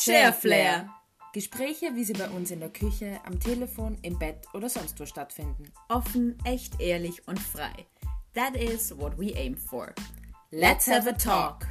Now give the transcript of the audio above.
Share Flair. Gespräche, wie sie bei uns in der Küche, am Telefon, im Bett oder sonst wo stattfinden. Offen, echt, ehrlich und frei. That is what we aim for. Let's have a talk.